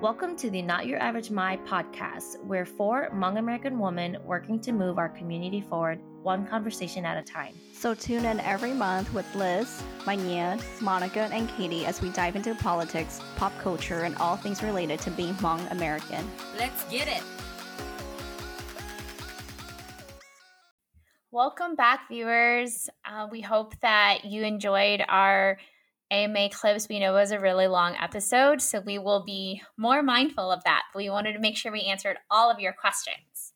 Welcome to the Not Your Average My podcast. We're four Hmong American women working to move our community forward one conversation at a time. So tune in every month with Liz, my Manya, Monica, and Katie as we dive into politics, pop culture, and all things related to being Hmong American. Let's get it. Welcome back, viewers. Uh, we hope that you enjoyed our AMA clips. We know was a really long episode, so we will be more mindful of that. We wanted to make sure we answered all of your questions.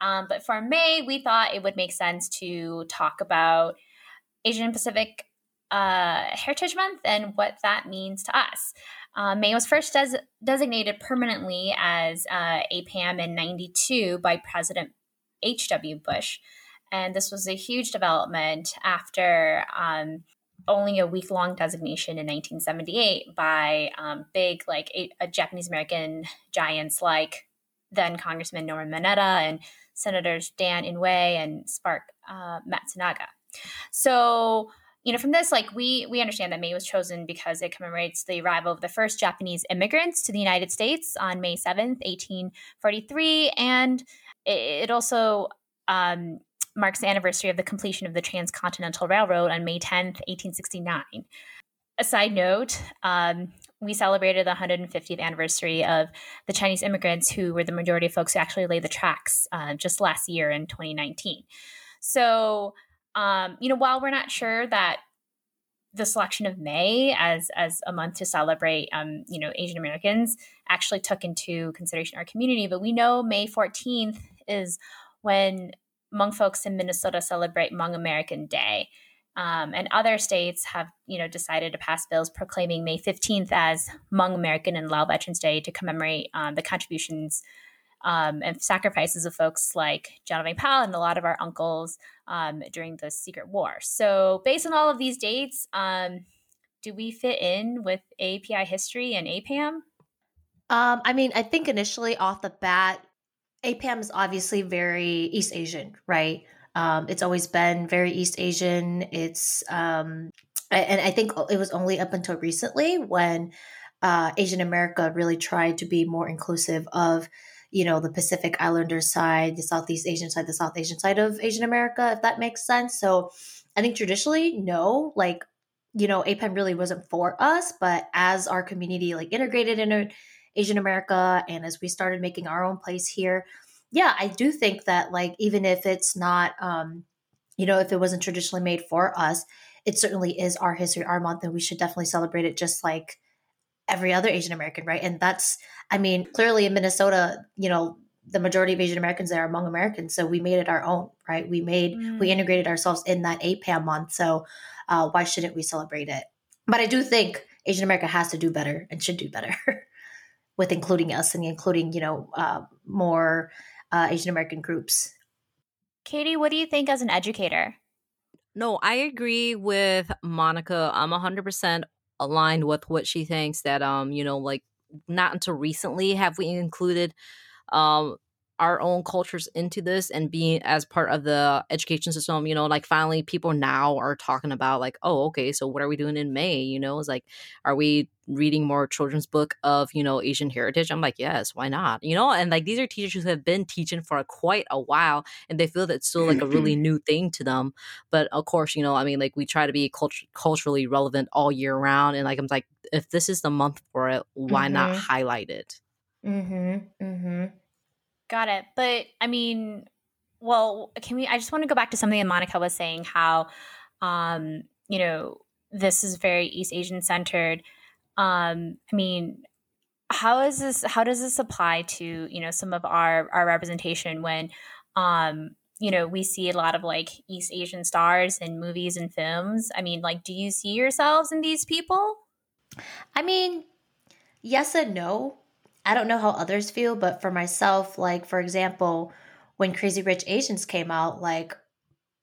Um, but for May, we thought it would make sense to talk about Asian Pacific uh, Heritage Month and what that means to us. Uh, May was first des- designated permanently as uh, APAM in 92 by President H.W. Bush. And this was a huge development after um, only a week long designation in 1978 by um, big, like a, a Japanese American giants like then Congressman Norman Mineta and Senators Dan Inouye and Spark uh, Matsunaga. So, you know, from this, like we we understand that May was chosen because it commemorates the arrival of the first Japanese immigrants to the United States on May seventh, eighteen forty three, and it, it also um, marks the anniversary of the completion of the Transcontinental Railroad on May 10th, 1869. A side note, um, we celebrated the 150th anniversary of the Chinese immigrants who were the majority of folks who actually laid the tracks uh, just last year in 2019. So, um, you know, while we're not sure that the selection of May as as a month to celebrate, um, you know, Asian Americans actually took into consideration our community, but we know May 14th is when Hmong folks in Minnesota celebrate Hmong American Day. Um, and other states have, you know, decided to pass bills proclaiming May 15th as Hmong American and Lao Veterans Day to commemorate um, the contributions um, and sacrifices of folks like Vang Pao and a lot of our uncles um, during the Secret War. So, based on all of these dates, um, do we fit in with API history and APAM? Um, I mean, I think initially off the bat, APAM is obviously very East Asian, right? Um, it's always been very East Asian. It's um, and I think it was only up until recently when uh, Asian America really tried to be more inclusive of, you know, the Pacific Islander side, the Southeast Asian side, the South Asian side of Asian America, if that makes sense. So I think traditionally, no, like, you know, APAM really wasn't for us, but as our community like integrated into Asian America and as we started making our own place here, yeah, I do think that like even if it's not um you know, if it wasn't traditionally made for us, it certainly is our history, our month, and we should definitely celebrate it just like every other Asian American, right? And that's I mean, clearly in Minnesota, you know, the majority of Asian Americans there are Hmong Americans, so we made it our own, right? We made mm. we integrated ourselves in that APAM month, so uh, why shouldn't we celebrate it? But I do think Asian America has to do better and should do better. with including us and including you know uh, more uh, Asian American groups. Katie, what do you think as an educator? No, I agree with Monica. I'm 100% aligned with what she thinks that um you know like not until recently have we included um our own cultures into this and being as part of the education system you know like finally people now are talking about like oh okay so what are we doing in may? You know it's like are we reading more children's book of you know asian heritage? I'm like yes why not? You know and like these are teachers who have been teaching for quite a while and they feel that it's still like a really new thing to them. But of course you know i mean like we try to be cult- culturally relevant all year round and like i'm like if this is the month for it why mm-hmm. not highlight it? Mm-hmm mm-hmm Got it. But I mean, well, can we? I just want to go back to something that Monica was saying how, um, you know, this is very East Asian centered. Um, I mean, how is this? How does this apply to you know some of our our representation when, um, you know, we see a lot of like East Asian stars in movies and films? I mean, like, do you see yourselves in these people? I mean, yes and no. I don't know how others feel, but for myself, like for example, when Crazy Rich Asians came out, like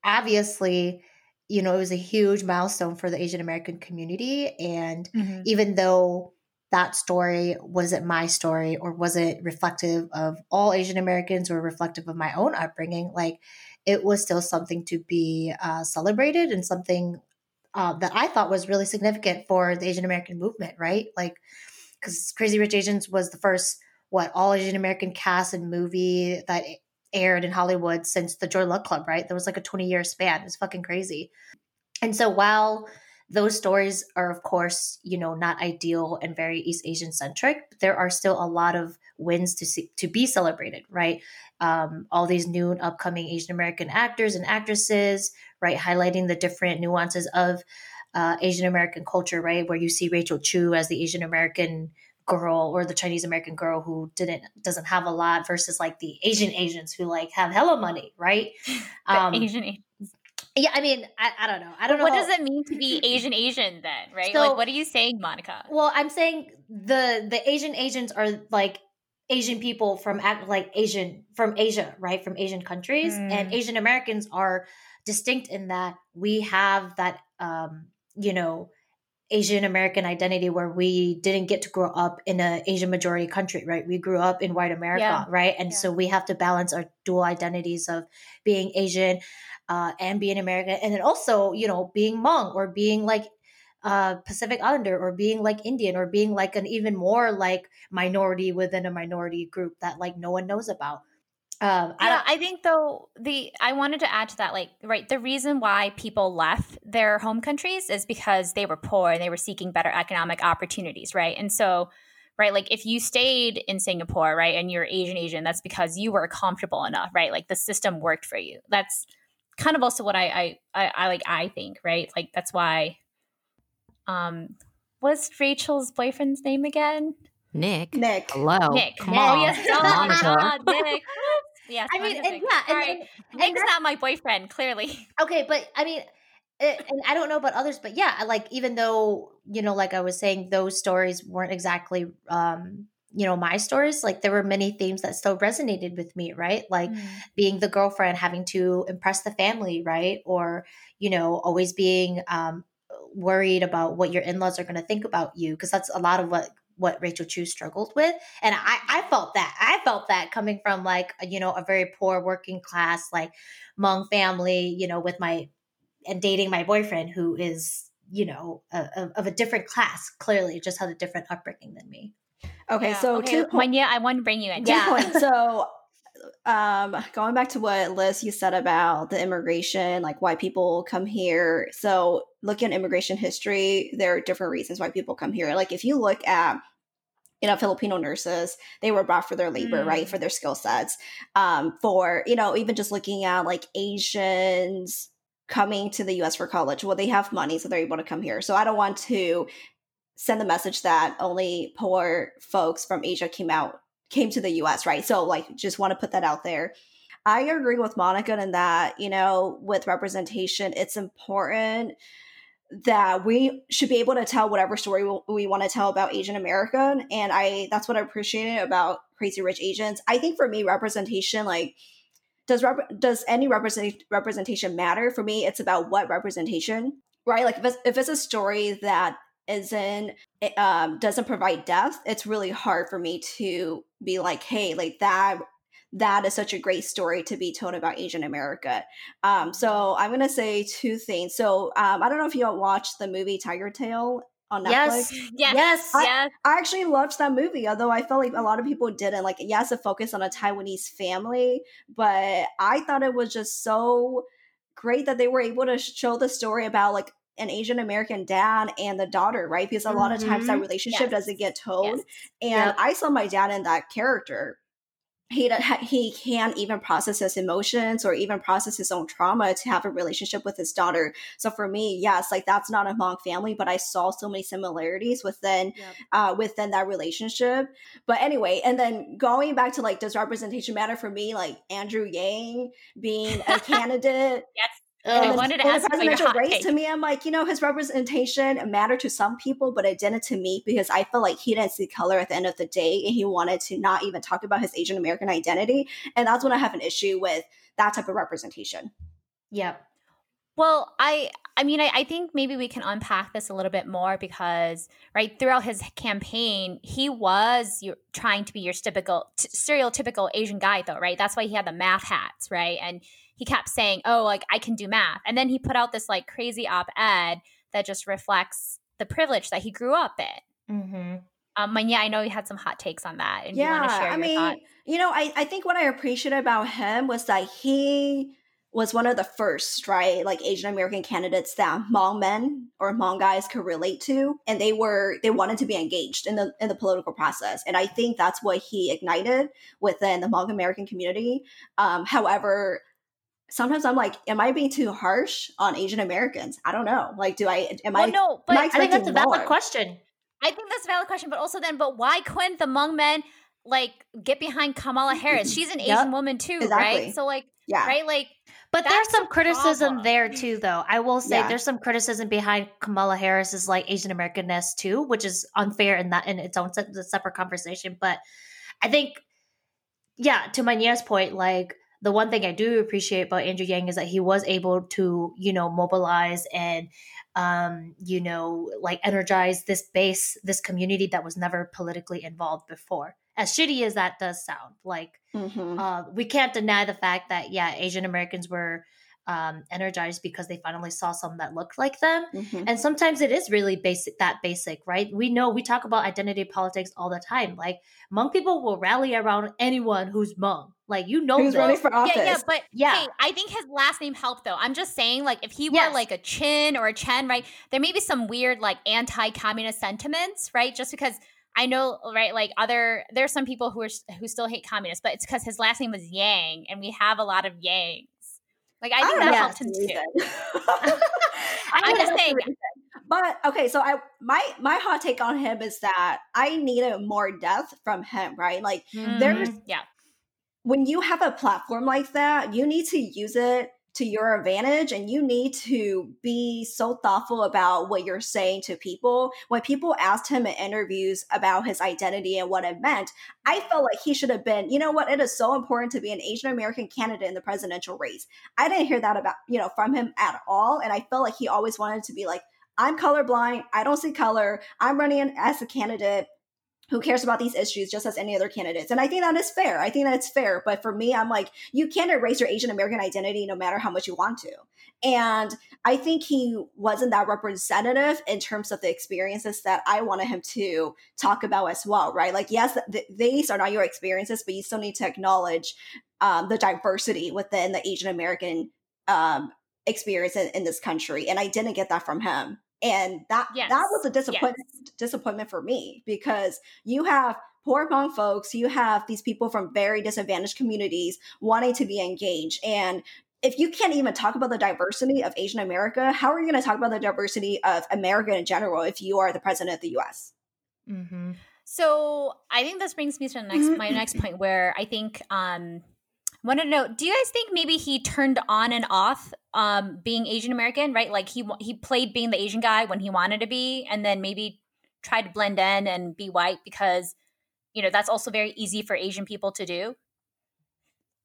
obviously, you know, it was a huge milestone for the Asian American community. And mm-hmm. even though that story wasn't my story or wasn't reflective of all Asian Americans or reflective of my own upbringing, like it was still something to be uh, celebrated and something uh, that I thought was really significant for the Asian American movement, right? Like because Crazy Rich Asians was the first what all Asian American cast and movie that aired in Hollywood since the Joy Luck Club, right? There was like a 20 year span. It was fucking crazy. And so while those stories are of course you know not ideal and very east asian centric there are still a lot of wins to see, to be celebrated right um, all these new and upcoming asian american actors and actresses right highlighting the different nuances of uh, asian american culture right where you see rachel chu as the asian american girl or the chinese american girl who didn't doesn't have a lot versus like the asian asians who like have hella money right um, asian yeah, I mean, I, I don't know. I don't know. What does it mean to be Asian Asian then, right? So, like, what are you saying, Monica? Well, I'm saying the the Asian Asians are like Asian people from like Asian from Asia, right? From Asian countries, mm. and Asian Americans are distinct in that we have that, um, you know, Asian American identity where we didn't get to grow up in an Asian majority country, right? We grew up in white America, yeah. right? And yeah. so we have to balance our dual identities of being Asian uh, and being American, and then also you know being Hmong or being like uh, Pacific Islander or being like Indian or being like an even more like minority within a minority group that like no one knows about. Um, I yeah, I think though the I wanted to add to that, like, right, the reason why people left their home countries is because they were poor and they were seeking better economic opportunities, right? And so, right, like if you stayed in Singapore, right, and you're Asian Asian, that's because you were comfortable enough, right? Like the system worked for you. That's kind of also what I, I I, I like I think, right? Like that's why um was Rachel's boyfriend's name again? Nick. Nick. Hello. Nick. Come Nick. on. Oh, yes. Oh, Nick. Yes. I mean, and, yeah. And, right. and, Nick's not my boyfriend, clearly. Okay, but I mean, it, and I don't know about others, but yeah, like even though you know, like I was saying, those stories weren't exactly um you know my stories like there were many themes that still resonated with me right like mm. being the girlfriend having to impress the family right or you know always being um worried about what your in-laws are going to think about you because that's a lot of what what Rachel Chu struggled with and I I felt that I felt that coming from like you know a very poor working class like Hmong family you know with my and dating my boyfriend who is you know a, a, of a different class clearly just had a different upbringing than me Okay, yeah. so okay, two points. Yeah, I want to bring you in. Two yeah. points. So, um, going back to what Liz you said about the immigration, like why people come here. So, looking at immigration history, there are different reasons why people come here. Like if you look at you know filipino nurses they were brought for their labor mm. right for their skill sets um, for you know even just looking at like asians coming to the us for college well they have money so they're able to come here so i don't want to send the message that only poor folks from Asia came out came to the US, right? So like just want to put that out there. I agree with Monica in that, you know, with representation, it's important that we should be able to tell whatever story we, we want to tell about Asian American. And I that's what I appreciated about Crazy Rich Asians. I think for me, representation, like does rep- does any represent- representation matter? For me, it's about what representation, right? Like if it's, if it's a story that isn't it um, doesn't provide depth it's really hard for me to be like hey like that that is such a great story to be told about asian america um, so i'm gonna say two things so um, i don't know if you all watched the movie Tigertail on Netflix. Yes, yes, yes. I, yes. I actually loved that movie, although I felt like a lot of people didn't. Like, yes, it focused on a Taiwanese family, but I thought it was just so great that they were able to show the story about like an Asian American dad and the daughter, right? Because a mm-hmm. lot of times that mm-hmm. relationship yes. doesn't get told. Yes. And yep. I saw my dad in that character. He he can't even process his emotions or even process his own trauma to have a relationship with his daughter. So for me, yes, like that's not a Hmong family, but I saw so many similarities within yep. uh, within that relationship. But anyway, and then going back to like, does representation matter for me? Like Andrew Yang being a candidate. yes and I wanted to ask the presidential race take. to me, I'm like, you know, his representation mattered to some people, but it didn't to me because I felt like he didn't see color at the end of the day, and he wanted to not even talk about his Asian American identity, and that's when I have an issue with that type of representation. Yep. Well, I I mean, I, I, think maybe we can unpack this a little bit more because, right, throughout his campaign, he was your, trying to be your typical, t- stereotypical Asian guy, though, right? That's why he had the math hats, right? And he kept saying, "Oh, like I can do math," and then he put out this like crazy op-ed that just reflects the privilege that he grew up in. Mm-hmm. Um, and yeah, I know you had some hot takes on that, and yeah, you want to share I mean, thoughts. You know, I, I think what I appreciate about him was that he was one of the first, right, like Asian American candidates that Hmong men or Hmong guys could relate to, and they were they wanted to be engaged in the in the political process, and I think that's what he ignited within the Hmong American community. Um, however, sometimes I'm like, am I being too harsh on Asian Americans? I don't know. Like, do I am well, I? No, but I, I think that's a valid more? question. I think that's a valid question, but also then, but why couldn't the Hmong men like get behind Kamala Harris? She's an Asian yep, woman too, exactly. right? So like, yeah, right, like. But there's some criticism problem. there too, though. I will say yeah. there's some criticism behind Kamala Harris's like Asian Americanness too, which is unfair in that in its own se- separate conversation. But I think, yeah, to Mania's point, like the one thing I do appreciate about Andrew Yang is that he was able to, you know, mobilize and um, you know, like energize this base, this community that was never politically involved before. As shitty as that does sound, like mm-hmm. uh, we can't deny the fact that yeah, Asian Americans were um, energized because they finally saw some that looked like them. Mm-hmm. And sometimes it is really basic, that basic, right? We know we talk about identity politics all the time. Like Hmong people will rally around anyone who's Hmong. Like you know, who's running for office. Yeah, yeah, but yeah, hey, I think his last name helped though. I'm just saying, like, if he were yes. like a Chin or a Chen, right? There may be some weird like anti-communist sentiments, right? Just because. I know, right? Like other, there's some people who are who still hate communists, but it's because his last name was Yang, and we have a lot of Yang like I think I that helped him too. I'm just saying. But okay, so I my my hot take on him is that I needed more depth from him, right? Like mm-hmm. there's yeah. When you have a platform like that, you need to use it to your advantage and you need to be so thoughtful about what you're saying to people. When people asked him in interviews about his identity and what it meant, I felt like he should have been, you know what, it is so important to be an Asian American candidate in the presidential race. I didn't hear that about, you know, from him at all. And I felt like he always wanted to be like, I'm colorblind. I don't see color. I'm running as a candidate who cares about these issues just as any other candidates. And I think that is fair. I think that's fair. But for me, I'm like, you can't erase your Asian American identity no matter how much you want to. And I think he wasn't that representative in terms of the experiences that I wanted him to talk about as well, right? Like, yes, th- these are not your experiences, but you still need to acknowledge um, the diversity within the Asian American um, experience in, in this country. And I didn't get that from him and that yes. that was a disappointment yes. disappointment for me because you have poor Hmong folks you have these people from very disadvantaged communities wanting to be engaged and if you can't even talk about the diversity of asian america how are you going to talk about the diversity of america in general if you are the president of the us mm-hmm. so i think this brings me to the next my next point where i think um want to know do you guys think maybe he turned on and off um being asian american right? Like he he played being the asian guy when he wanted to be and then maybe tried to blend in and be white because you know that's also very easy for asian people to do?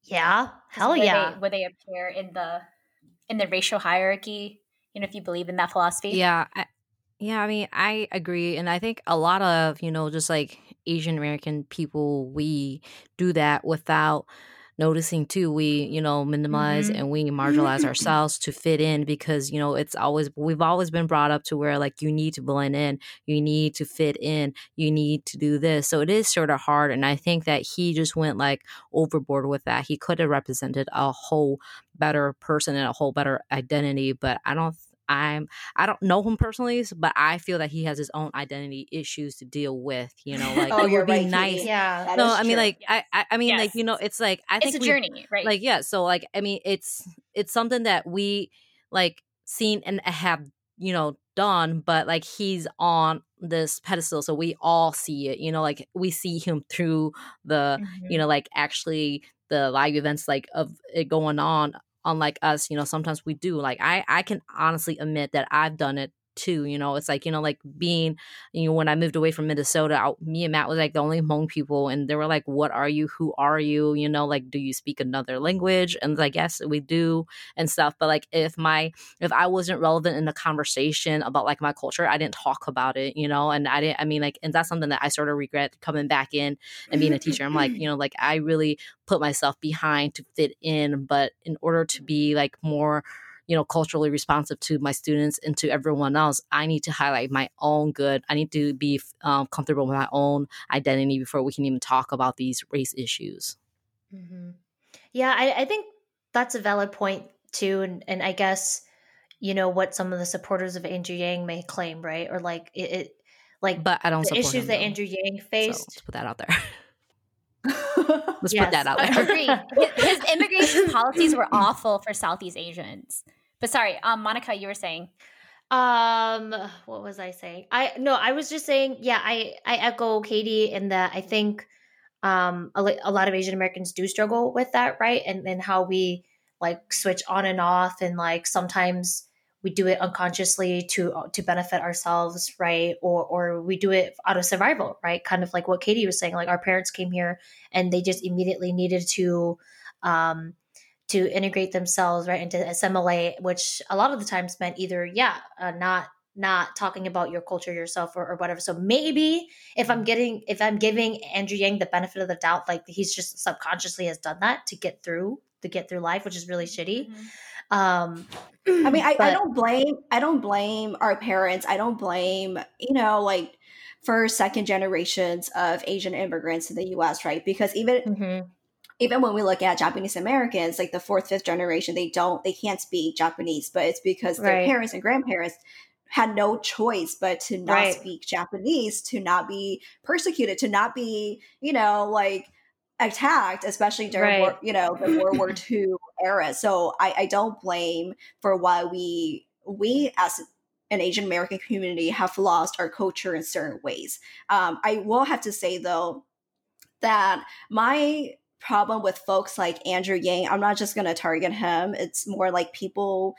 Yeah. Hell where yeah. they, where they appear in the in the racial hierarchy you know if you believe in that philosophy. Yeah I, yeah i mean i agree and i think a lot of you know just like asian american people we do that without noticing too we you know minimize mm-hmm. and we marginalize ourselves to fit in because you know it's always we've always been brought up to where like you need to blend in you need to fit in you need to do this so it is sort of hard and i think that he just went like overboard with that he could have represented a whole better person and a whole better identity but i don't I'm I don't know him personally, but I feel that he has his own identity issues to deal with. You know, like oh, it would be right, nice. Yeah. no, I mean like yes. I, I mean yes. like you know it's like I think it's a journey, right? Like yeah, so like I mean it's it's something that we like seen and have you know done, but like he's on this pedestal, so we all see it. You know, like we see him through the mm-hmm. you know like actually the live events like of it going on unlike us you know sometimes we do like i i can honestly admit that i've done it too. You know, it's like, you know, like being, you know, when I moved away from Minnesota, I, me and Matt was like the only Hmong people. And they were like, what are you? Who are you? You know, like, do you speak another language? And like, yes, we do and stuff. But like, if my, if I wasn't relevant in the conversation about like my culture, I didn't talk about it, you know, and I didn't, I mean, like, and that's something that I sort of regret coming back in and being a teacher. I'm like, you know, like I really put myself behind to fit in. But in order to be like more, you know culturally responsive to my students and to everyone else i need to highlight my own good i need to be um, comfortable with my own identity before we can even talk about these race issues mm-hmm. yeah I, I think that's a valid point too and, and i guess you know what some of the supporters of andrew yang may claim right or like it, it like but i don't the issues that andrew yang faced so let's put that out there Let's yes, put that out there. Agree. His, his immigration policies were awful for Southeast Asians. But sorry, um, Monica, you were saying. Um, what was I saying? I no, I was just saying. Yeah, I I echo Katie in that I think um a, a lot of Asian Americans do struggle with that, right? And then how we like switch on and off, and like sometimes we do it unconsciously to uh, to benefit ourselves right or or we do it out of survival right kind of like what katie was saying like our parents came here and they just immediately needed to um to integrate themselves right into assimilate which a lot of the times meant either yeah uh, not not talking about your culture yourself or, or whatever so maybe if i'm getting if i'm giving andrew yang the benefit of the doubt like he's just subconsciously has done that to get through to get through life which is really shitty mm-hmm um, I mean, I, but- I don't blame I don't blame our parents. I don't blame you know like first second generations of Asian immigrants in the U.S. Right? Because even mm-hmm. Even when we look at Japanese Americans, like the fourth fifth generation, they don't they can't speak Japanese, but it's because their parents and grandparents had no choice but to not right. speak Japanese, to not be persecuted, to not be, you know, like attacked, especially during right. you know the World War II era. So I, I don't blame for why we we as an Asian American community have lost our culture in certain ways. Um, I will have to say though that my problem with folks like Andrew Yang, I'm not just going to target him. It's more like people,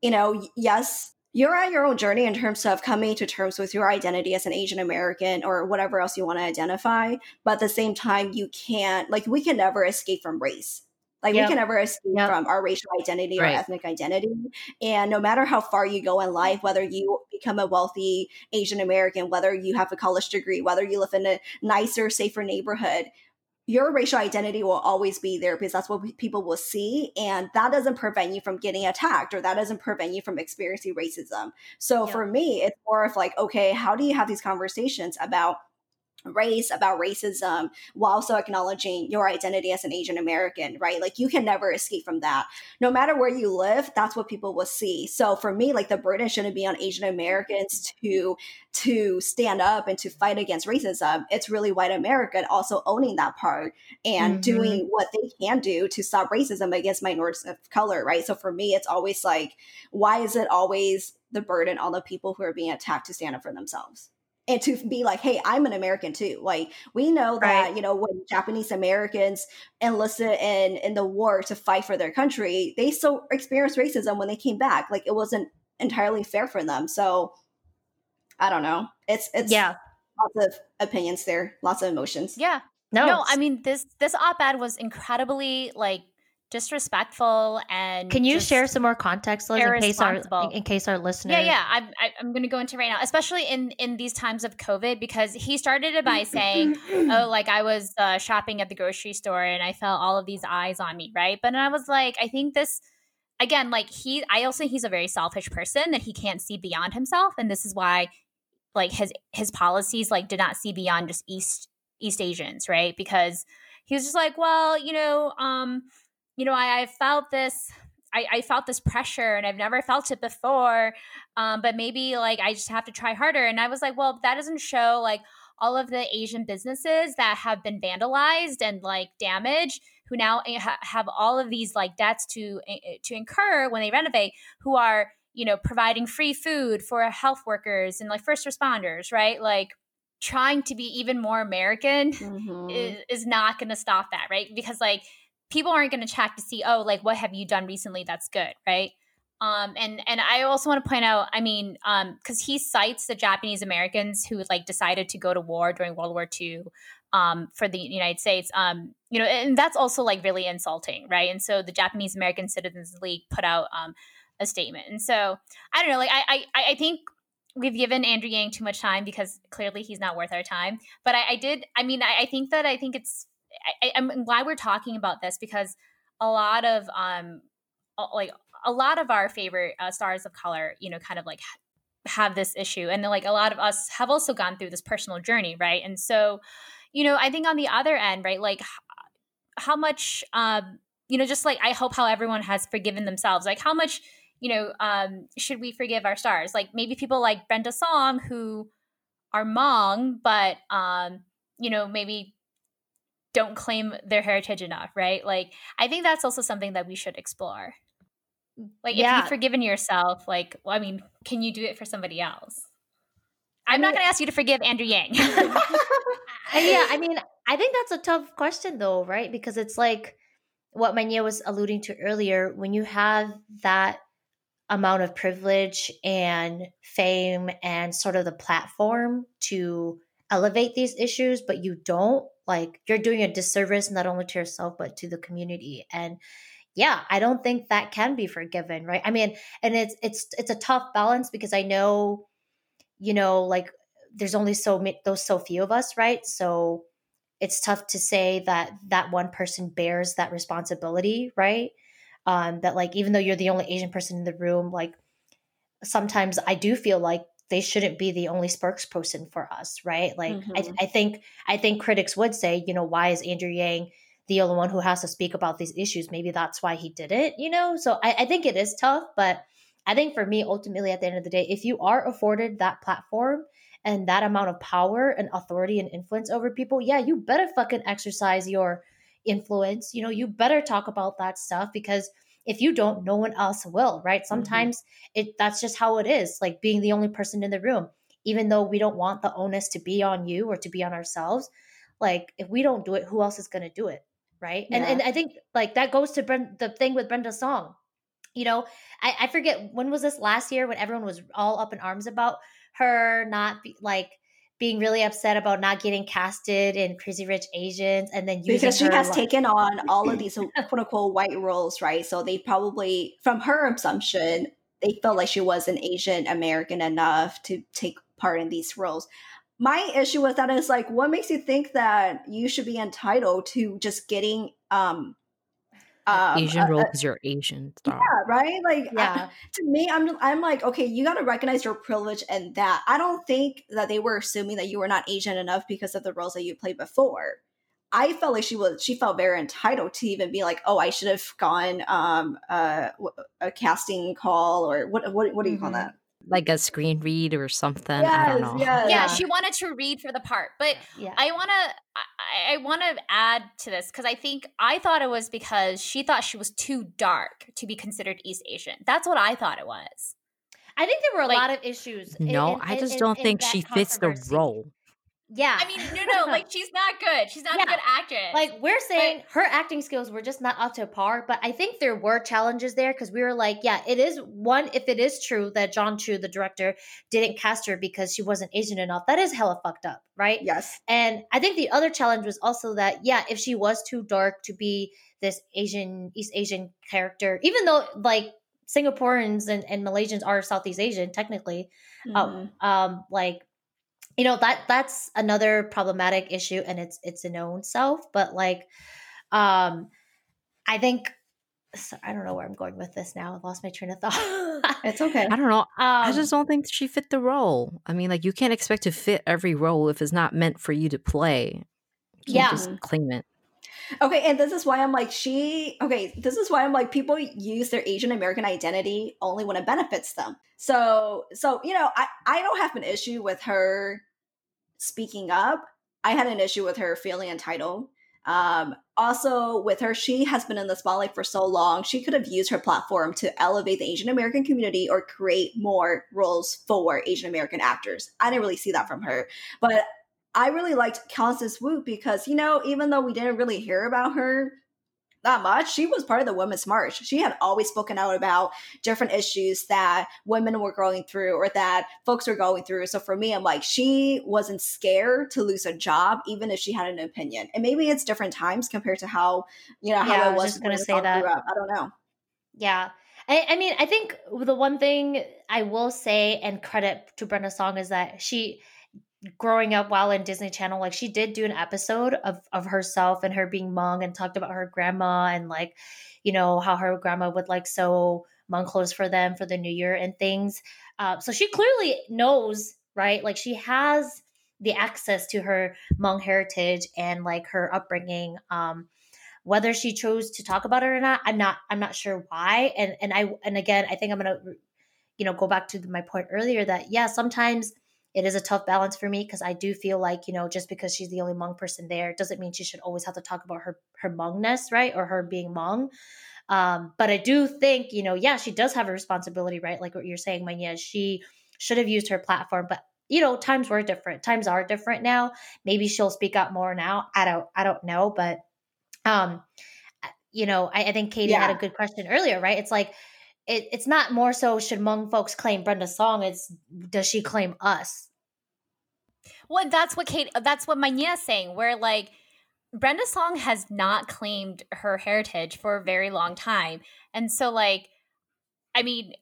you know, yes, you're on your own journey in terms of coming to terms with your identity as an Asian American or whatever else you want to identify. But at the same time, you can't, like, we can never escape from race. Like, yep. we can never escape yep. from our racial identity right. or ethnic identity. And no matter how far you go in life, whether you become a wealthy Asian American, whether you have a college degree, whether you live in a nicer, safer neighborhood, your racial identity will always be there because that's what people will see and that doesn't prevent you from getting attacked or that doesn't prevent you from experiencing racism so yeah. for me it's more of like okay how do you have these conversations about race, about racism, while also acknowledging your identity as an Asian American, right? Like you can never escape from that. No matter where you live, that's what people will see. So for me, like the burden shouldn't be on Asian Americans to to stand up and to fight against racism. It's really white America also owning that part and mm-hmm. doing what they can do to stop racism against minorities of color, right? So for me, it's always like, why is it always the burden on the people who are being attacked to stand up for themselves? And to be like, hey, I'm an American too. Like we know that right. you know when Japanese Americans enlisted in in the war to fight for their country, they still experienced racism when they came back. Like it wasn't entirely fair for them. So I don't know. It's it's yeah, lots of opinions there, lots of emotions. Yeah. No, no. I mean this this op-ed was incredibly like disrespectful and can you share some more context Liz, in case our in case our listeners yeah yeah i'm, I'm going to go into right now especially in in these times of covid because he started it by saying oh like i was uh, shopping at the grocery store and i felt all of these eyes on me right? But i was like i think this again like he i also he's a very selfish person that he can't see beyond himself and this is why like his his policies like did not see beyond just east east asians right? Because he was just like well you know um you know, I, I felt this I, I, felt this pressure and I've never felt it before. Um, but maybe like I just have to try harder. And I was like, well, that doesn't show like all of the Asian businesses that have been vandalized and like damaged, who now ha- have all of these like debts to eh, eh, to incur when they renovate, who are you know providing free food for health workers and like first responders, right? Like trying to be even more American mm-hmm. is, is not going to stop that, right? Because like people aren't going to check to see, oh, like what have you done recently that's good, right? Um, and and I also want to point out, I mean, um, because he cites the Japanese Americans who like decided to go to war during World War II, um, for the United States, um, you know, and that's also like really insulting, right? And so the Japanese American Citizens League put out um a statement, and so I don't know, like I I I think we've given Andrew Yang too much time because clearly he's not worth our time. But I, I did, I mean, I, I think that I think it's I, am glad we're talking about this because a lot of um like a lot of our favorite uh, stars of color, you know, kind of like have this issue, and like a lot of us have also gone through this personal journey, right? And so, you know, I think on the other end, right, like how much, um, you know, just like I hope how everyone has forgiven themselves, like how much, you know, um, should we forgive our stars? Like maybe people like Brenda Song who are Hmong, but um, you know, maybe don't claim their heritage enough, right? Like I think that's also something that we should explore. Like yeah. if you've forgiven yourself, like well, I mean, can you do it for somebody else? I'm I mean, not going to ask you to forgive Andrew Yang. yeah, I mean, I think that's a tough question though, right? Because it's like what Manya was alluding to earlier. When you have that amount of privilege and fame and sort of the platform to elevate these issues, but you don't, like you're doing a disservice not only to yourself but to the community. And yeah, I don't think that can be forgiven, right? I mean, and it's it's it's a tough balance because I know, you know, like there's only so those so few of us, right? So it's tough to say that that one person bears that responsibility, right? Um, that like even though you're the only Asian person in the room, like sometimes I do feel like they shouldn't be the only spokesperson for us, right? Like mm-hmm. I, I think I think critics would say, you know, why is Andrew Yang the only one who has to speak about these issues? Maybe that's why he did it, you know. So I, I think it is tough, but I think for me, ultimately, at the end of the day, if you are afforded that platform and that amount of power and authority and influence over people, yeah, you better fucking exercise your influence. You know, you better talk about that stuff because if you don't, no one else will, right? Mm-hmm. Sometimes mm-hmm. it that's just how it is, like being the only person in the room. Even though we don't want the onus to be on you or to be on ourselves, like if we don't do it, who else is going to do it, right? Yeah. And and I think like that goes to Brent, the thing with Brenda Song. You know, I, I forget when was this last year when everyone was all up in arms about her not be, like being really upset about not getting casted in Crazy Rich Asians, and then because she has taken on all of these quote unquote white roles, right? So they probably, from her assumption, they felt like she wasn't Asian American enough to take part in these roles. My issue with that is like, what makes you think that you should be entitled to just getting um um, Asian role because you're Asian. Stop. Yeah, right. Like, yeah. I, to me, I'm I'm like, okay, you got to recognize your privilege and that. I don't think that they were assuming that you were not Asian enough because of the roles that you played before. I felt like she was she felt very entitled to even be like, oh, I should have gone um uh, a casting call or what what what do you mm-hmm. call that? Like a screen read or something. Yes, I don't know. Yeah, yeah, she wanted to read for the part, but yeah. I want to I, I want to add to this because I think I thought it was because she thought she was too dark to be considered East Asian. That's what I thought it was. I think there were a like, lot of issues. No, in, in, I just in, don't think she fits the role. Yeah. I mean, no, no, like she's not good. She's not yeah. a good actress. Like we're saying but, her acting skills were just not up to par, but I think there were challenges there because we were like, yeah, it is one, if it is true that Jon Chu, the director, didn't cast her because she wasn't Asian enough, that is hella fucked up, right? Yes. And I think the other challenge was also that, yeah, if she was too dark to be this Asian, East Asian character, even though like Singaporeans and, and Malaysians are Southeast Asian, technically, mm-hmm. um, um, like you know that that's another problematic issue and it's it's a known self but like um i think so i don't know where i'm going with this now. I've lost my train of thought. It's okay. I don't know. Um, i just don't think she fit the role. I mean like you can't expect to fit every role if it's not meant for you to play. You yeah. just claim it. Okay, and this is why I'm like, she, okay, this is why I'm like, people use their Asian American identity only when it benefits them. So, so, you know, I, I don't have an issue with her speaking up. I had an issue with her feeling entitled. Um, also, with her, she has been in the spotlight for so long. She could have used her platform to elevate the Asian American community or create more roles for Asian American actors. I didn't really see that from her, but I really liked Constance Wu because, you know, even though we didn't really hear about her that much, she was part of the Women's March. She had always spoken out about different issues that women were going through or that folks were going through. So for me, I'm like, she wasn't scared to lose a job, even if she had an opinion. And maybe it's different times compared to how, you know, how yeah, it was, was going to say that. I don't know. Yeah. I, I mean, I think the one thing I will say and credit to Brenda Song is that she growing up while in Disney Channel, like she did do an episode of of herself and her being Hmong and talked about her grandma and like, you know, how her grandma would like sew Hmong clothes for them for the new year and things. Uh, so she clearly knows, right? Like she has the access to her Hmong heritage and like her upbringing. Um, whether she chose to talk about it or not, I'm not. I'm not sure why. And and I and again, I think I'm gonna, you know, go back to my point earlier that yeah, sometimes it is a tough balance for me because I do feel like you know just because she's the only Hmong person there doesn't mean she should always have to talk about her her Hmongness, right, or her being Hmong. Um, but I do think you know, yeah, she does have a responsibility, right? Like what you're saying, Manya, she should have used her platform, but you know, times were different. Times are different now. Maybe she'll speak up more now. I don't I don't know, but um you know, I, I think Katie yeah. had a good question earlier, right? It's like it, it's not more so should Hmong folks claim Brenda Song, it's does she claim us? Well, that's what Kate that's what Manya is saying, where like Brenda Song has not claimed her heritage for a very long time. And so like I mean,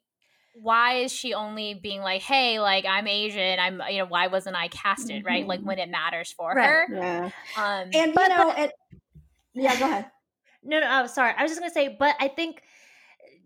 why is she only being like, "Hey, like I'm Asian, I'm you know, why wasn't I casted?" Mm-hmm. Right, like mm-hmm. when it matters for right. her. Yeah. Um, and but, you know, but, it, yeah, go ahead. No, no, I'm oh, sorry. I was just gonna say, but I think,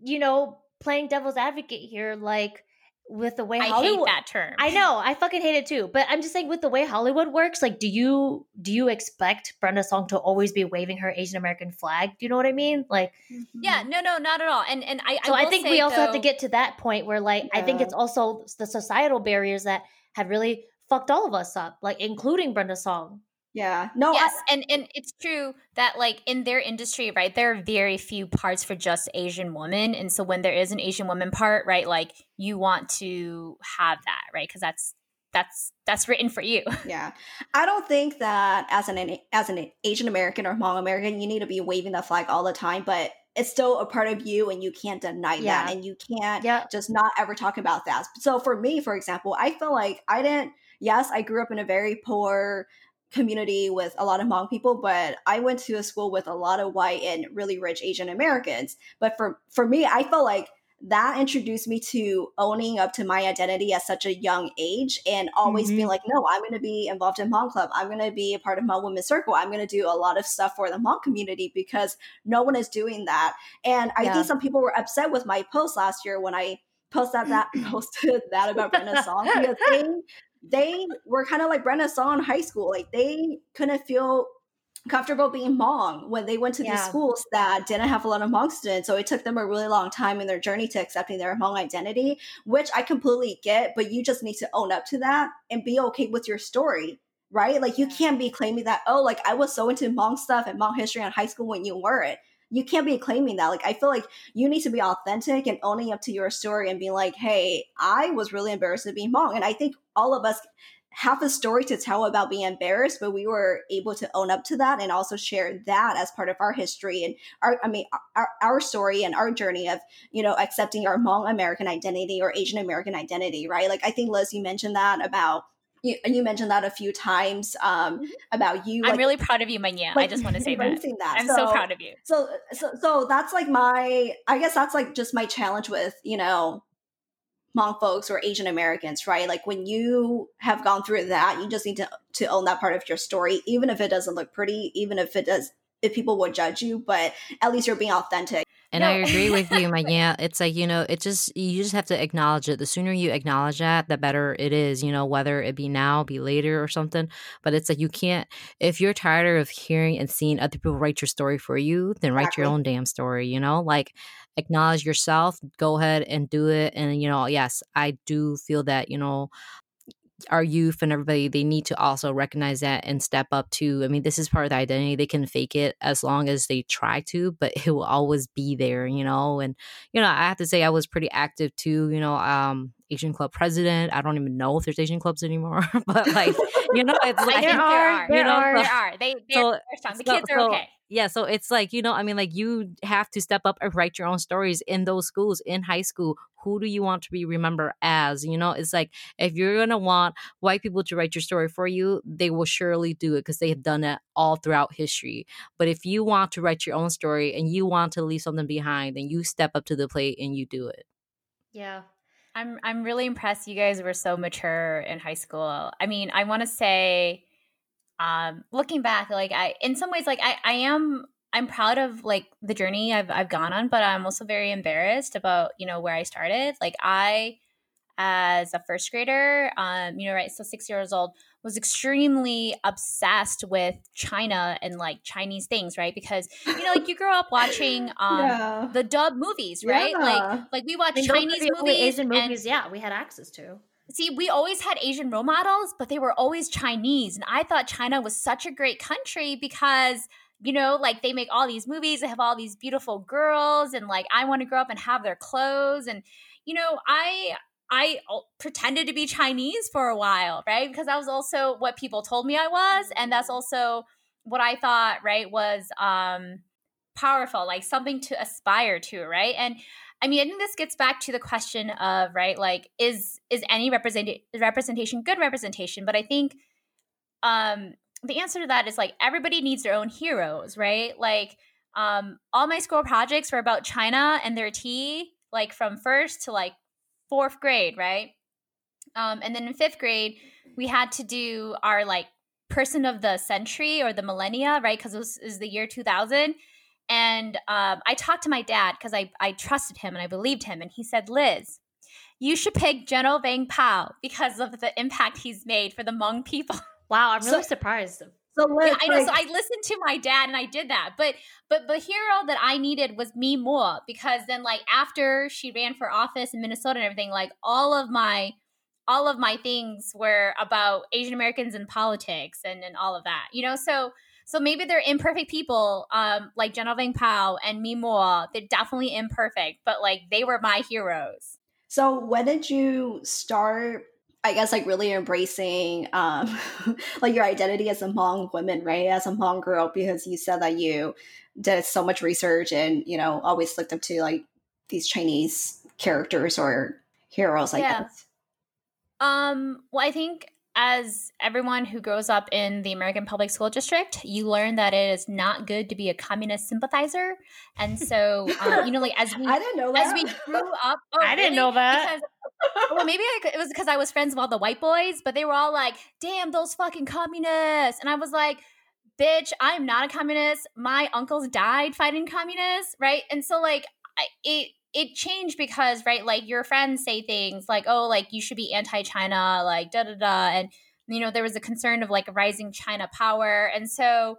you know, playing devil's advocate here, like with the way I Hollywood, hate that term. I know, I fucking hate it too. But I'm just saying, with the way Hollywood works, like, do you do you expect Brenda Song to always be waving her Asian American flag? Do you know what I mean? Like, mm-hmm. yeah, no, no, not at all. And and I so I, I think we also though, have to get to that point where, like, yeah. I think it's also the societal barriers that have really fucked all of us up, like, including Brenda Song. Yeah. No. Yes, I- and and it's true that like in their industry, right, there are very few parts for just Asian women, and so when there is an Asian woman part, right, like you want to have that, right, because that's that's that's written for you. Yeah, I don't think that as an as an Asian American or Hmong American, you need to be waving that flag all the time, but it's still a part of you and you can't deny yeah. that and you can't yeah. just not ever talk about that. So for me, for example, I feel like I didn't yes, I grew up in a very poor community with a lot of Hmong people, but I went to a school with a lot of white and really rich Asian Americans. But for for me, I felt like that introduced me to owning up to my identity at such a young age and always mm-hmm. being like, no, I'm going to be involved in Hmong Club. I'm going to be a part of Hmong Women's Circle. I'm going to do a lot of stuff for the Hmong community because no one is doing that. And I yeah. think some people were upset with my post last year when I posted that posted that about Brenda Song because they they were kind of like Brenda saw in high school. Like they couldn't feel comfortable being Hmong when they went to yeah. these schools that didn't have a lot of Hmong students. So it took them a really long time in their journey to accepting their Hmong identity, which I completely get, but you just need to own up to that and be okay with your story. Right? Like you can't be claiming that, oh, like I was so into Hmong stuff and Hmong history in high school when you weren't you can't be claiming that. Like, I feel like you need to be authentic and owning up to your story and being like, hey, I was really embarrassed of being Hmong. And I think all of us have a story to tell about being embarrassed, but we were able to own up to that and also share that as part of our history and our, I mean, our, our story and our journey of, you know, accepting our Hmong American identity or Asian American identity, right? Like, I think Liz, you mentioned that about you, you mentioned that a few times um, mm-hmm. about you. I'm like, really proud of you, Manya. Like, I just want to say that. that. I'm so, so, proud of you. So, so, so that's like my. I guess that's like just my challenge with you know, Hmong folks or Asian Americans, right? Like when you have gone through that, you just need to to own that part of your story, even if it doesn't look pretty, even if it does, if people would judge you, but at least you're being authentic. And no. I agree with you, my yeah. It's like you know, it just you just have to acknowledge it. The sooner you acknowledge that, the better it is. You know, whether it be now, be later, or something. But it's like you can't. If you're tired of hearing and seeing other people write your story for you, then write your own damn story. You know, like acknowledge yourself. Go ahead and do it. And you know, yes, I do feel that you know our youth and everybody they need to also recognize that and step up to i mean this is part of the identity they can fake it as long as they try to but it will always be there you know and you know i have to say i was pretty active too you know um asian club president. I don't even know if there's asian clubs anymore but like you know it's like there are, there you know, are, there are. They so, the kids are okay yeah so it's like you know i mean like you have to step up and write your own stories in those schools in high school. Who do you want to be remembered as you know? It's like if you're gonna want white people to write your story for you they will surely do it because they have done it all throughout history. But if you want to write your own story and you want to leave something behind then you step up to the plate and you do it. Yeah. I'm i'm really impressed you guys were so mature in high school. I mean i want to say um looking back like i in some ways like i i am I'm proud of like the journey I've I've gone on, but I'm also very embarrassed about you know where I started. Like I, as a first grader, um, you know, right, so six years old, was extremely obsessed with China and like Chinese things, right? Because you know, like you grow up watching um Yeah. the dub movies, right? Yeah. Like like we watch I mean, Chinese movies, Asian and- movies, yeah, we had access to. See, we always had Asian role models, but they were always Chinese. And I thought China was such a great country because, you know, like they make all these movies, they have all these beautiful girls, and like I want to grow up and have their clothes. And, you know, I. I pretended to be Chinese for a while, right? Because that was also what people told me I was, and that's also what I thought, right, was um powerful, like something to aspire to, right? And I mean, I think this gets back to the question of right, like is is any represent representation good representation? But I think um the answer to that is like everybody needs their own heroes, right? Like um all my school projects were about China and their tea, like from first to like fourth grade, right? Um, and then in fifth grade, we had to do our like person of the century or the millennia, right? Because it was the year 2000. And um, I talked to my dad because I, I trusted him and I believed him. And he said, Liz, you should pick General Vang Pao because of the impact he's made for the Hmong people. Wow, I'm So- really surprised. So Liz, yeah, I know. like, So I listened to my dad and I did that. But but the hero that I needed was Mee Moua because then like after she ran for office in Minnesota and everything, like all of my all of my things were about Asian Americans and politics and and all of that. You know, so so maybe they're imperfect people, um, like General Vang Pao and Mee Moua. They're definitely imperfect, but like they were my heroes. So when did you start? I guess like really embracing um like your identity as a Hmong woman, right? As a Hmong girl, because you said that you did so much research and you know always looked up to like these Chinese characters or heroes, I Yeah. guess. Um, well, I think as everyone who grows up in the American public school district, you learn that it is not good to be a communist sympathizer. And so, um, you know, like as we I didn't know that. as we grew up, oh, I didn't really? know that. Because, well, maybe I, it was because I was friends with all the white boys, but they were all like, "Damn, those fucking communists!" And I was like, "Bitch, I'm not a communist. My uncles died fighting communists, right?" And so, like, I, it it changed because, right, like your friends say things like, "Oh, like you should be anti-China," like da da da, and you know there was a concern of like a rising China power, and so.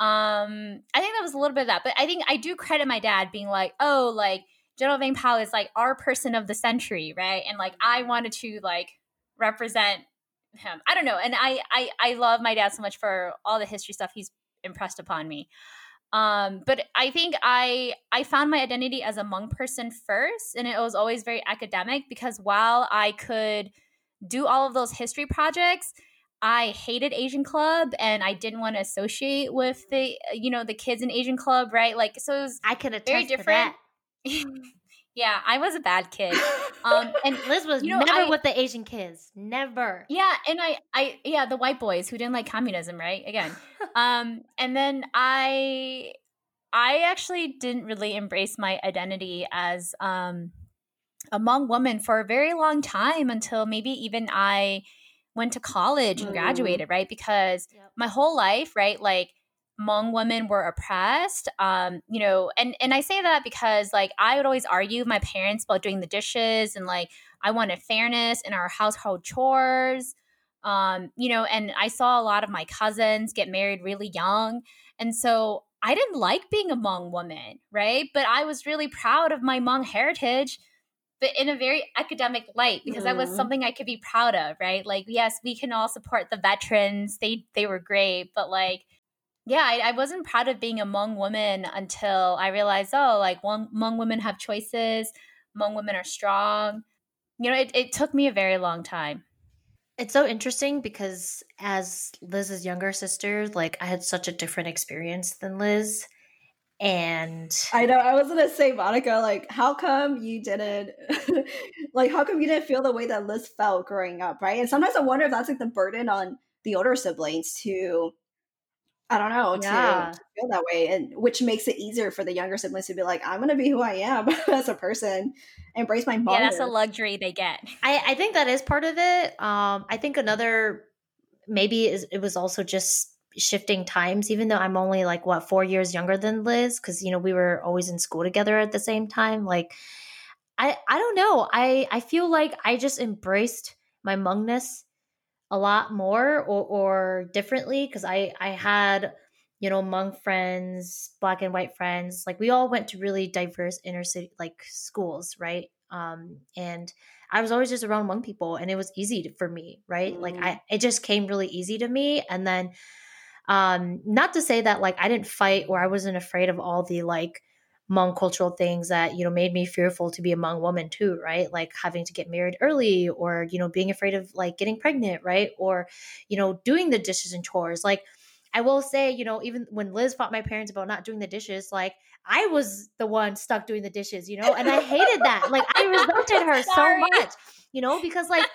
Um, I think that was a little bit of that, but I think I do credit my dad being like, "Oh, like General Vang Pao is like our person of the century, right? And like I wanted to like represent him. I don't know. And I I I love my dad so much for all the history stuff he's impressed upon me. Um, but I think I I found my identity as a Hmong person first, and it was always very academic because while I could do all of those history projects, I hated Asian Club and I didn't want to associate with the you know the kids in Asian Club, right? Like so it was I attest Very to different. that. yeah, I was a bad kid. Um, and Liz was You know, never I- with the Asian kids. Never. yeah, and I, I, yeah, the white boys who didn't like communism, right? Again, um, and then I, I actually didn't really embrace my identity as um, a Hmong woman for a very long time until maybe even I went to college and Mm. graduated, right? Because Yep. my whole life, right, like Hmong women were oppressed. Um, you know, and and I say that because like I would always argue with my parents about doing the dishes and like I wanted fairness in our household chores. Um, you know, and I saw a lot of my cousins get married really young. And so I didn't like being a Hmong woman, right? But I was really proud of my Hmong heritage, but in a very academic light because that was Mhm. something I could be proud of, right? Like, yes, we can all support the veterans. They they were great, but like yeah, I, I wasn't proud of being a Hmong woman until I realized, oh, like one, Hmong women have choices. Hmong women are strong. You know, it, it took me a very long time. It's so interesting because as Liz's younger sister, like I had such a different experience than Liz. And I know. I was gonna say, Monica, like, how come you didn't, like, how come you didn't feel the way that Liz felt growing up, right? And sometimes I wonder if that's like the burden on the older siblings to, I don't know, to- Yeah. to, feel that way, and which makes it easier for the younger siblings to be like, I'm gonna be who I am as a person, embrace my mom. Yeah, that's a luxury they get. I, I think that is part of it. Um, I think another maybe is it was also just shifting times even though i'm only like what four years younger than liz because you know we were always in school together at the same time like i i don't know i i feel like i just embraced my Hmongness a lot more or or differently because i i had you know Hmong friends black and white friends like we all went to really diverse inner city like schools right um and I was always just around Hmong people and it was easy to, for me, right? Mm. Like I it just came really easy to me and then um not to say that like I didn't fight or I wasn't afraid of all the like Hmong cultural things that you know made me fearful to be a Hmong woman too, right? Like having to get married early, or you know being afraid of like getting pregnant, right? Or you know doing the dishes and chores. Like I will say, you know, even when Liz fought my parents about not doing the dishes, like I was the one stuck doing the dishes, you know, and I hated that. Like I resented her so much, you know, because like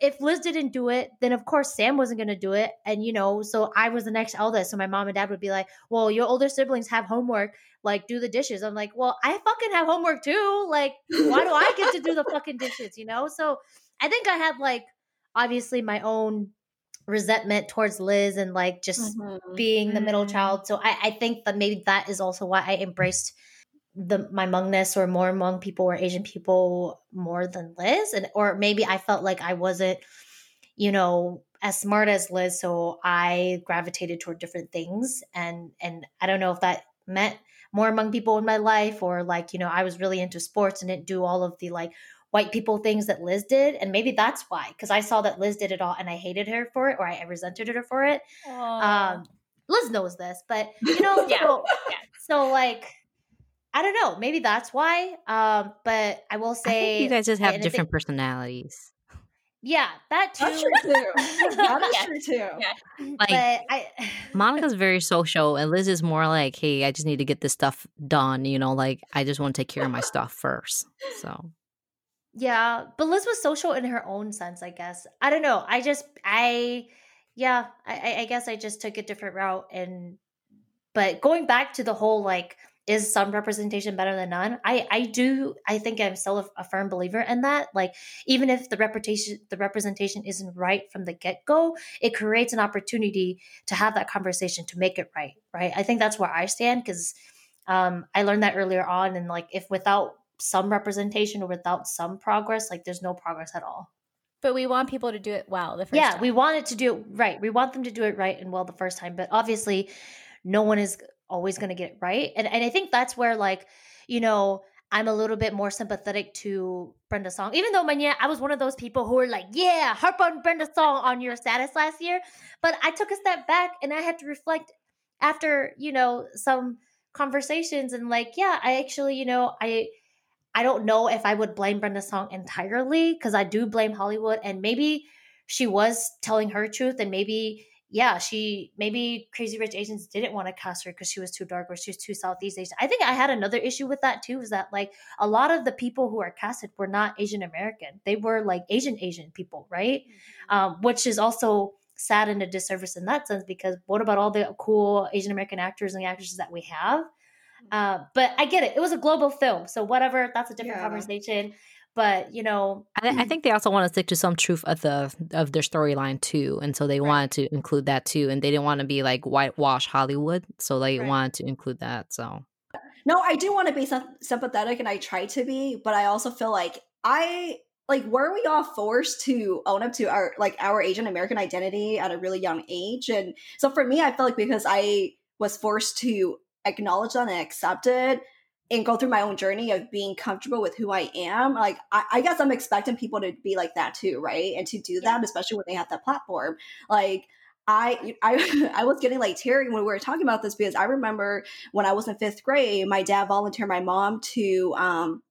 if Liz didn't do it, then of course Sam wasn't going to do it. And, you know, so I was the next eldest. So my mom and dad would be like, well, your older siblings have homework. Like, do the dishes. I'm like, well, I fucking have homework too. Like, why do I get to do the fucking dishes, you know? So I think I had like, obviously, my own resentment towards Liz and like just mm-hmm. being the middle mm-hmm. child. So I, I think that maybe that is also why I embraced the my Hmongness or more Hmong people or Asian people more than Liz. And or maybe I felt like I wasn't, you know, as smart as Liz. So I gravitated toward different things. And and I don't know if that meant more Hmong people in my life or like, you know, I was really into sports and didn't do all of the like white people things that Liz did. And maybe that's why, because I saw that Liz did it all and I hated her for it or I resented her for it. Um, Liz knows this, but you know, yeah. So, yeah. so like, I don't know. Maybe that's why. Um, but I will say I you guys just have different personalities. Yeah, that too. That's true too. That's yeah. true too. Yeah. Like, but I, Monica's very social, and Liz is more like, "Hey, I just need to get this stuff done." You know, like I just want to take care of my stuff first. So yeah, but Liz was social in her own sense, I guess. I don't know. I just, I, yeah, I, I guess I just took a different route. And, but going back to the whole like, is some representation better than none? I, I do. I think I'm still a, a firm believer in that. Like, even if the reputation, the representation isn't right from the get go, it creates an opportunity to have that conversation to make it right. Right. I think that's where I stand because um, I learned that earlier on. And like, if without some representation or without some progress, like there's no progress at all. But we want people to do it well the first yeah, time. we want it to do it right. We want them to do it right and well the first time. But obviously, no one is always going to get it right. And, and I think that's where, like, you know, I'm a little bit more sympathetic to Brenda Song. Even though, man, yeah, I was one of those people who were like, yeah, harp on Brenda Song on your status last year. But I took a step back and I had to reflect after, you know, some conversations and like, yeah, I actually, you know, I I don't know if I would blame Brenda Song entirely because I do blame Hollywood and maybe she was telling her truth and maybe yeah she maybe Crazy Rich Asians didn't want to cast her because she was too dark or she was too Southeast Asian. I think I had another issue with that too is that like a lot of the people who are casted were not Asian American they were like Asian Asian people right mm-hmm. um, which is also sad and a disservice in that sense because what about all the cool Asian American actors and actresses that we have uh, but I get it. It was a global film, so whatever. That's a different yeah. conversation. But you know, I, I, mm. think they also want to stick to some truth of the of their storyline too, and so they right. wanted to include that too. And they didn't want to be like whitewash Hollywood, so they right. wanted to include that. So, no, I do want to be sympathetic, and I try to be, but I also feel like I like were we all forced to own up to our like our Asian American identity at a really young age, and so for me, I feel like because I was forced to acknowledge that and accept it and go through my own journey of being comfortable with who I am. Like, I, I guess I'm expecting people to be like that too, right? And to do yeah. that, especially when they have that platform. Like, I, I I was getting like teary when we were talking about this because I remember when I was in fifth grade, my dad volunteered my mom to um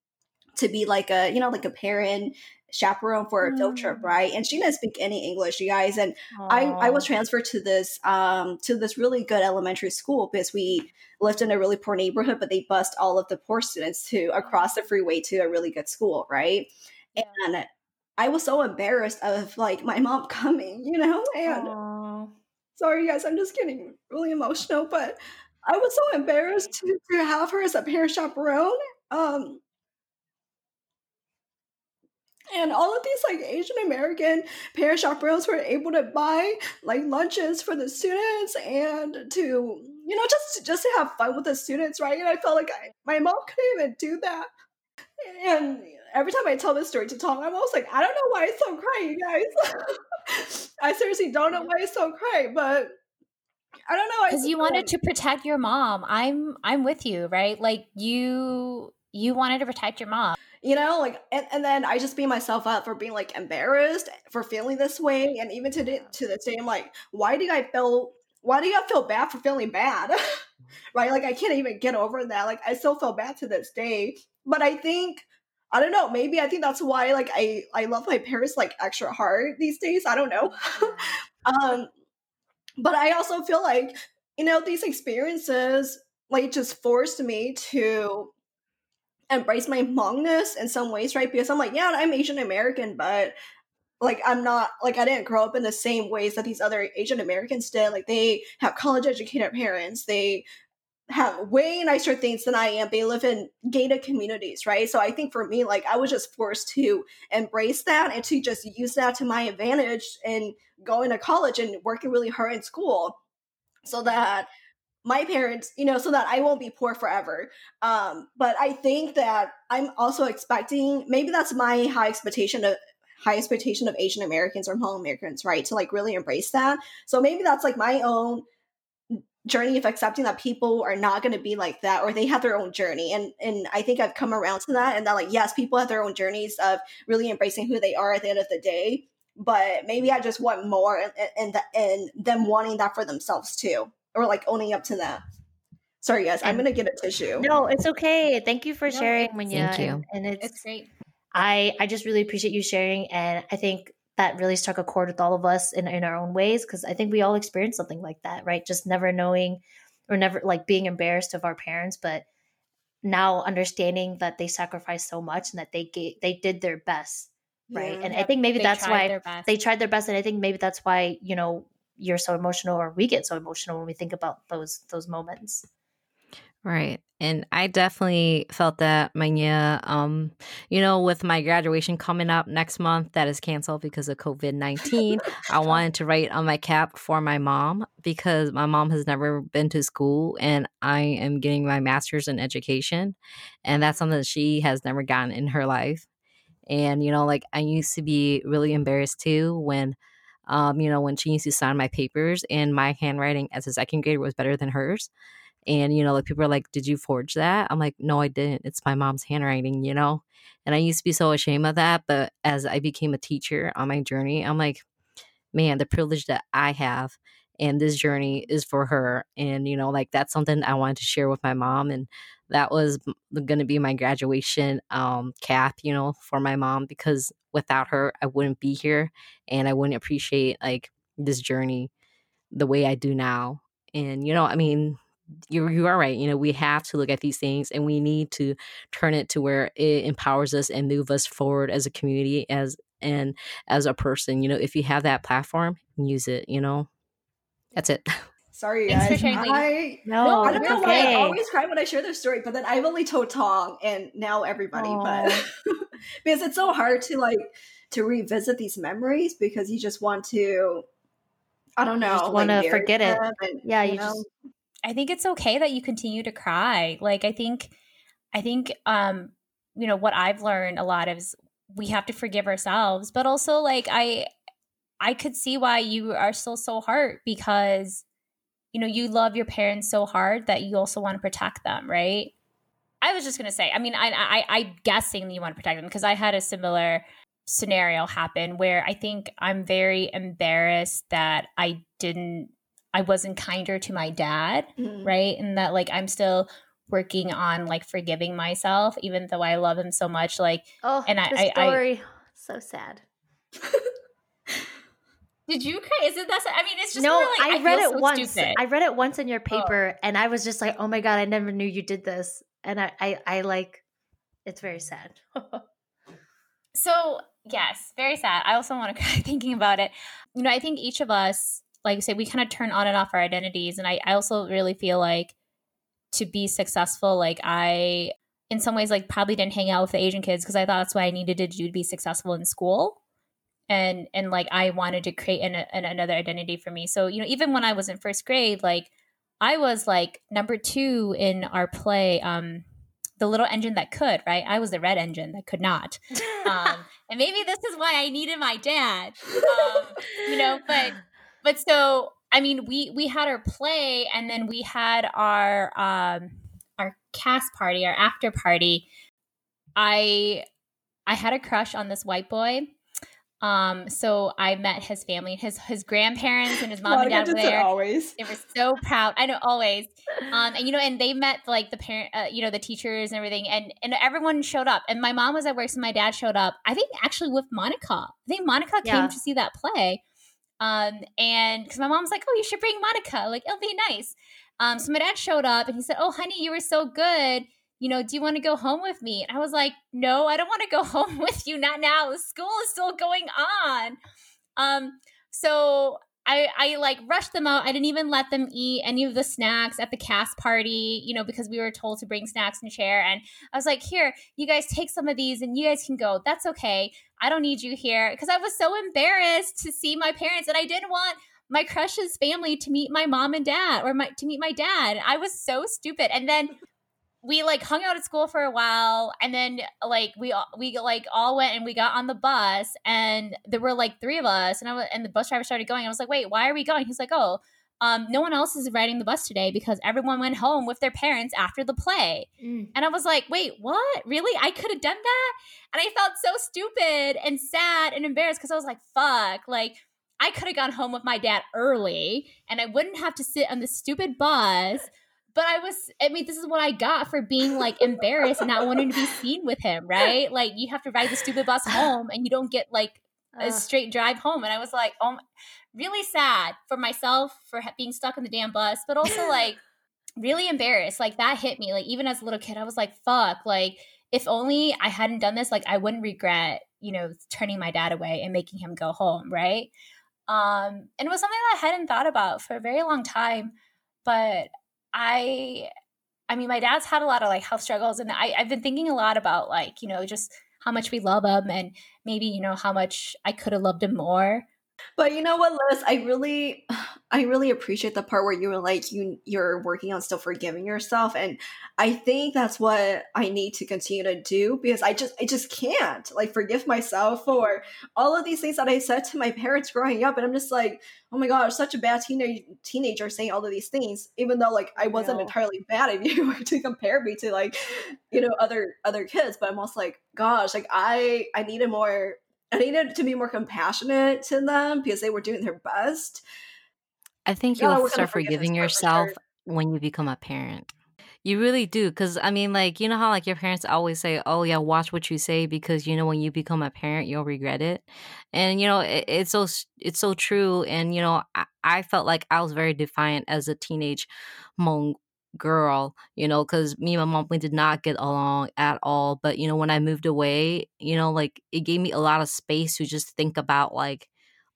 to be like a you know like a parent chaperone for a field trip, mm. right? And she didn't speak any English, you guys. And I, I was transferred to this um, to this really good elementary school because we lived in a really poor neighborhood, but they bused all of the poor students to across the freeway to a really good school, right? And I was so embarrassed of like my mom coming, you know, and Aww. sorry guys, I'm just getting really emotional, but I was so embarrassed to, to have her as a parent chaperone. Um, and all of these like Asian American parent chaperones were able to buy like lunches for the students and to you know just just to have fun with the students, right? And I felt like I, my mom couldn't even do that. And every time I tell this story to Tom, I'm always like, I don't know why it's so cry, you guys. I seriously don't know why it's so cry, but I don't know because you wanted to protect your mom. I'm I'm with you, right? Like you you wanted to protect your mom you know like and, and then i just beat myself up for being like embarrassed for feeling this way and even to, the, to this day i'm like why do i feel why do you feel bad for feeling bad? Right? Like i can't even get over that. Like i still feel bad to this day but i think i don't know maybe i think that's why like i i love my parents like extra hard these days i don't know. Um but i also feel like you know these experiences like just forced me to embrace my Hmongness in some ways, right? Because I'm like, yeah, I'm Asian American, but like I'm not like I didn't grow up in the same ways that these other Asian Americans did. Like they have college educated parents, they have way nicer things than I am. They live in gated communities, right? So I think for me, like I was just forced to embrace that and to just use that to my advantage and going to college and working really hard in school so that my parents, you know, so that I won't be poor forever. Um, but I think that I'm also expecting maybe that's my high expectation of high expectation of Asian Americans or Hmong Americans, right? To like really embrace that. So maybe that's like my own journey of accepting that people are not going to be like that or they have their own journey and and I think I've come around to that and that like yes people have their own journeys of really embracing who they are at the end of the day but maybe I just want more and and, and them wanting that for themselves too or like owning up to that. Sorry, guys, I'm gonna get a tissue. No, it's okay. Thank you for no, sharing, Munya. Thank you. And, and it's, it's great. I I just really appreciate you sharing, and I think that really struck a chord with all of us in in our own ways because I think we all experienced something like that, right? Just never knowing or never like being embarrassed of our parents, but now understanding that they sacrificed so much and that they gave, they did their best right yeah, and yeah. i think maybe that's why they tried their best and i think maybe that's why you know you're so emotional or we get so emotional when we think about those those moments. Right and i definitely felt that Munya um you know with my graduation coming up next month that is canceled because of covid-19 i wanted to write on my cap for my mom because my mom has never been to school and i am getting my master's in education and that's something that she has never gotten in her life. And you know like i used to be really embarrassed too when um, you know, when she used to sign my papers and my handwriting as a second grader was better than hers. And, you know, like people are like, Did you forge that? I'm like, No, I didn't. It's my mom's handwriting, you know? And I used to be so ashamed of that. But as I became a teacher on my journey, I'm like, Man, the privilege that I have and this journey is for her. And, you know, like that's something I wanted to share with my mom. And that was going to be my graduation um, cap, you know, for my mom because without her, I wouldn't be here and I wouldn't appreciate like this journey the way I do now. And, you know, I mean, you you are right. You know, we have to look at these things and we need to turn it to where it empowers us and move us forward as a community as and as a person. You know, if you have that platform, use it, you know. That's it. Sorry, guys. I, no, I don't know okay. why I always cry when I share this story, but then I've only told Tong and now everybody. Aww. But because it's so hard to like to revisit these memories because you just want to, I don't know, want to forget it. And, yeah, you, you know? just. I think it's okay that you continue to cry. Like I think, I think, um, you know, what I've learned a lot is we have to forgive ourselves, but also like I, I could see why you are still so hurt because you know, you love your parents so hard that you also want to protect them, right? I was just gonna say, I mean, I, I, I guessing you want to protect them because I had a similar scenario happen where I think I'm very embarrassed that I didn't, I wasn't kinder to my dad, mm-hmm. right? And that like I'm still working on like forgiving myself, even though I love him so much. Like, oh, and I, story, I, I so sad. Did you cry? Is it that? I mean, it's just no. Like, I, I read it so once. Stupid. I read it once in your oh. paper, oh. and I was just like, "Oh my god, I never knew you did this." And I, I, I like, it's very sad. so yes, very sad. I also want to cry thinking about it. You know, I think each of us, like I say, we kind of turn on and off our identities, and I, I also really feel like to be successful, like I in some ways like probably didn't hang out with the Asian kids because I thought that's what I needed to do to be successful in school. And and like I wanted to create an, an, another identity for me. So, you know, even when I was in first grade, like I was like number 2 in our play um the little engine that could, right? I was the red engine that could not. Um, and maybe this is why I needed my dad. Um, you know, but but so I mean, we we had our play, and then we had our um, our cast party, our after party. I I had a crush on this white boy. Um, so I met his family, his his grandparents and his mom and dad were there. Always, they were so proud. I know, always. Um, and you know, and they met like the parent, uh, you know, the teachers and everything, and and everyone showed up. And my mom was at work, so my dad showed up. I think actually with Monica. I think Monica yeah. came to see that play. Um, and because my mom's like, oh, you should bring Monica. Like, it'll be nice. Um, so my dad showed up and he said, oh, honey, you were so good. You know, do you want to go home with me? And I was like, no, I don't want to go home with you. Not now. School is still going on. Um, so I, I like rushed them out. I didn't even let them eat any of the snacks at the cast party, you know, because we were told to bring snacks and share. And I was like, here, you guys take some of these and you guys can go. That's okay. I don't need you here. Because I was so embarrassed to see my parents and I didn't want my crush's family to meet my mom and dad or my to meet my dad. I was so stupid. And then we like hung out at school for a while and then like we we like all went and we got on the bus and there were like three of us and I was, and the bus driver started going. I was like, "Wait, why are we going?" He's like, "Oh, um, no one else is riding the bus today because everyone went home with their parents after the play." Mm. And I was like, "Wait, what? Really? I could have done that?" And I felt so stupid and sad and embarrassed because I was like, "Fuck!" Like I could have gone home with my dad early and I wouldn't have to sit on the stupid bus but I was, I mean, this is what I got for being like embarrassed and not wanting to be seen with him, right? Like, you have to ride the stupid bus home and you don't get like a straight drive home. And I was like, oh, really sad for myself for being stuck in the damn bus, but also like really embarrassed. Like, that hit me. Like, even as a little kid, I was like, fuck, like, if only I hadn't done this, like, I wouldn't regret, you know, turning my dad away and making him go home, right? Um, and it was something that I hadn't thought about for a very long time. But I I mean, my dad's had a lot of like health struggles, and I, I've been thinking a lot about like, you know, just how much we love him and maybe, you know, how much I could have loved him more. But you know what, Liz? I really, I really appreciate the part where you were like, you you're working on still forgiving yourself, and I think that's what I need to continue to do because I just, I just can't like forgive myself for all of these things that I said to my parents growing up, and I'm just like, oh my gosh, such a bad teenage teenager saying all of these things, even though like I wasn't entirely bad if you were to compare me to like, you know, other other kids, but I'm also like, gosh, like I I needed more I needed to be more compassionate to them because they were doing their best. I think you'll start forgiving yourself sure. when you become a parent. You really do, because I mean, like you know how like your parents always say, "Oh yeah, watch what you say," because you know when you become a parent, you'll regret it, and you know it, it's so it's so true. And you know, I, I, felt like I was very defiant as a teenage Hmong girl, you know, because me and my mom we did not get along at all. But you know, when I moved away, you know, like it gave me a lot of space to just think about like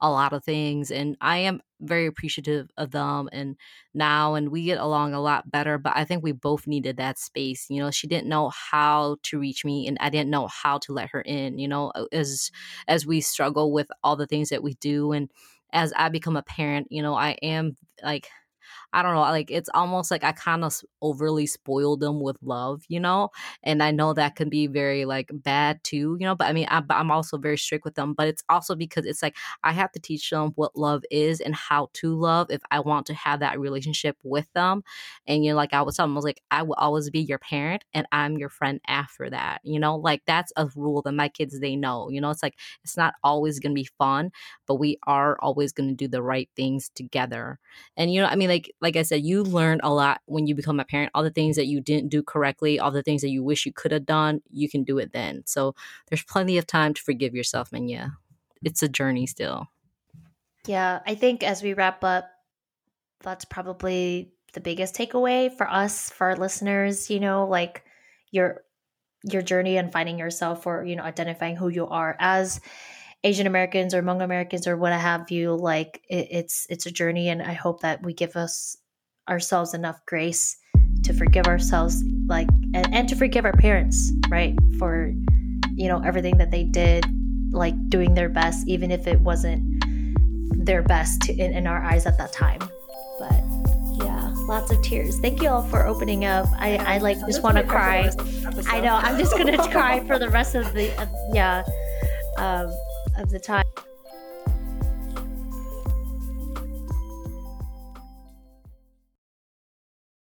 a lot of things, and I am very appreciative of them and now and we get along a lot better but i think we both needed that space you know she didn't know how to reach me and i didn't know how to let her in you know as as we struggle with all the things that we do and as i become a parent you know i am like I don't know, like it's almost like I kind of overly spoiled them with love, you know? And I know that can be very like bad too, you know? But I mean, I, I'm also very strict with them, but it's also because it's like I have to teach them what love is and how to love if I want to have that relationship with them. And, you know, like I was telling them, I was like, I will always be your parent and I'm your friend after that, you know? Like that's a rule that my kids, they know, you know? It's like, it's not always going to be fun, but we are always going to do the right things together. And, you know, I mean, like, like I said, you learn a lot when you become a parent. All the things that you didn't do correctly, all the things that you wish you could have done, you can do it then. So there's plenty of time to forgive yourself. And yeah, it's a journey still. Yeah, I think as we wrap up, that's probably the biggest takeaway for us, for our listeners, you know, like your your journey and finding yourself or, you know, identifying who you are as Asian Americans or Hmong Americans or what have you. Like it, it's it's a journey, and I hope that we give us ourselves enough grace to forgive ourselves like and, and to forgive our parents right for you know everything that they did like doing their best even if it wasn't their best to, in, in our eyes at that time. But yeah lots of tears. Thank you all for opening up. I i like just want to cry. i know i'm just gonna cry for the rest of the uh, yeah um, of the time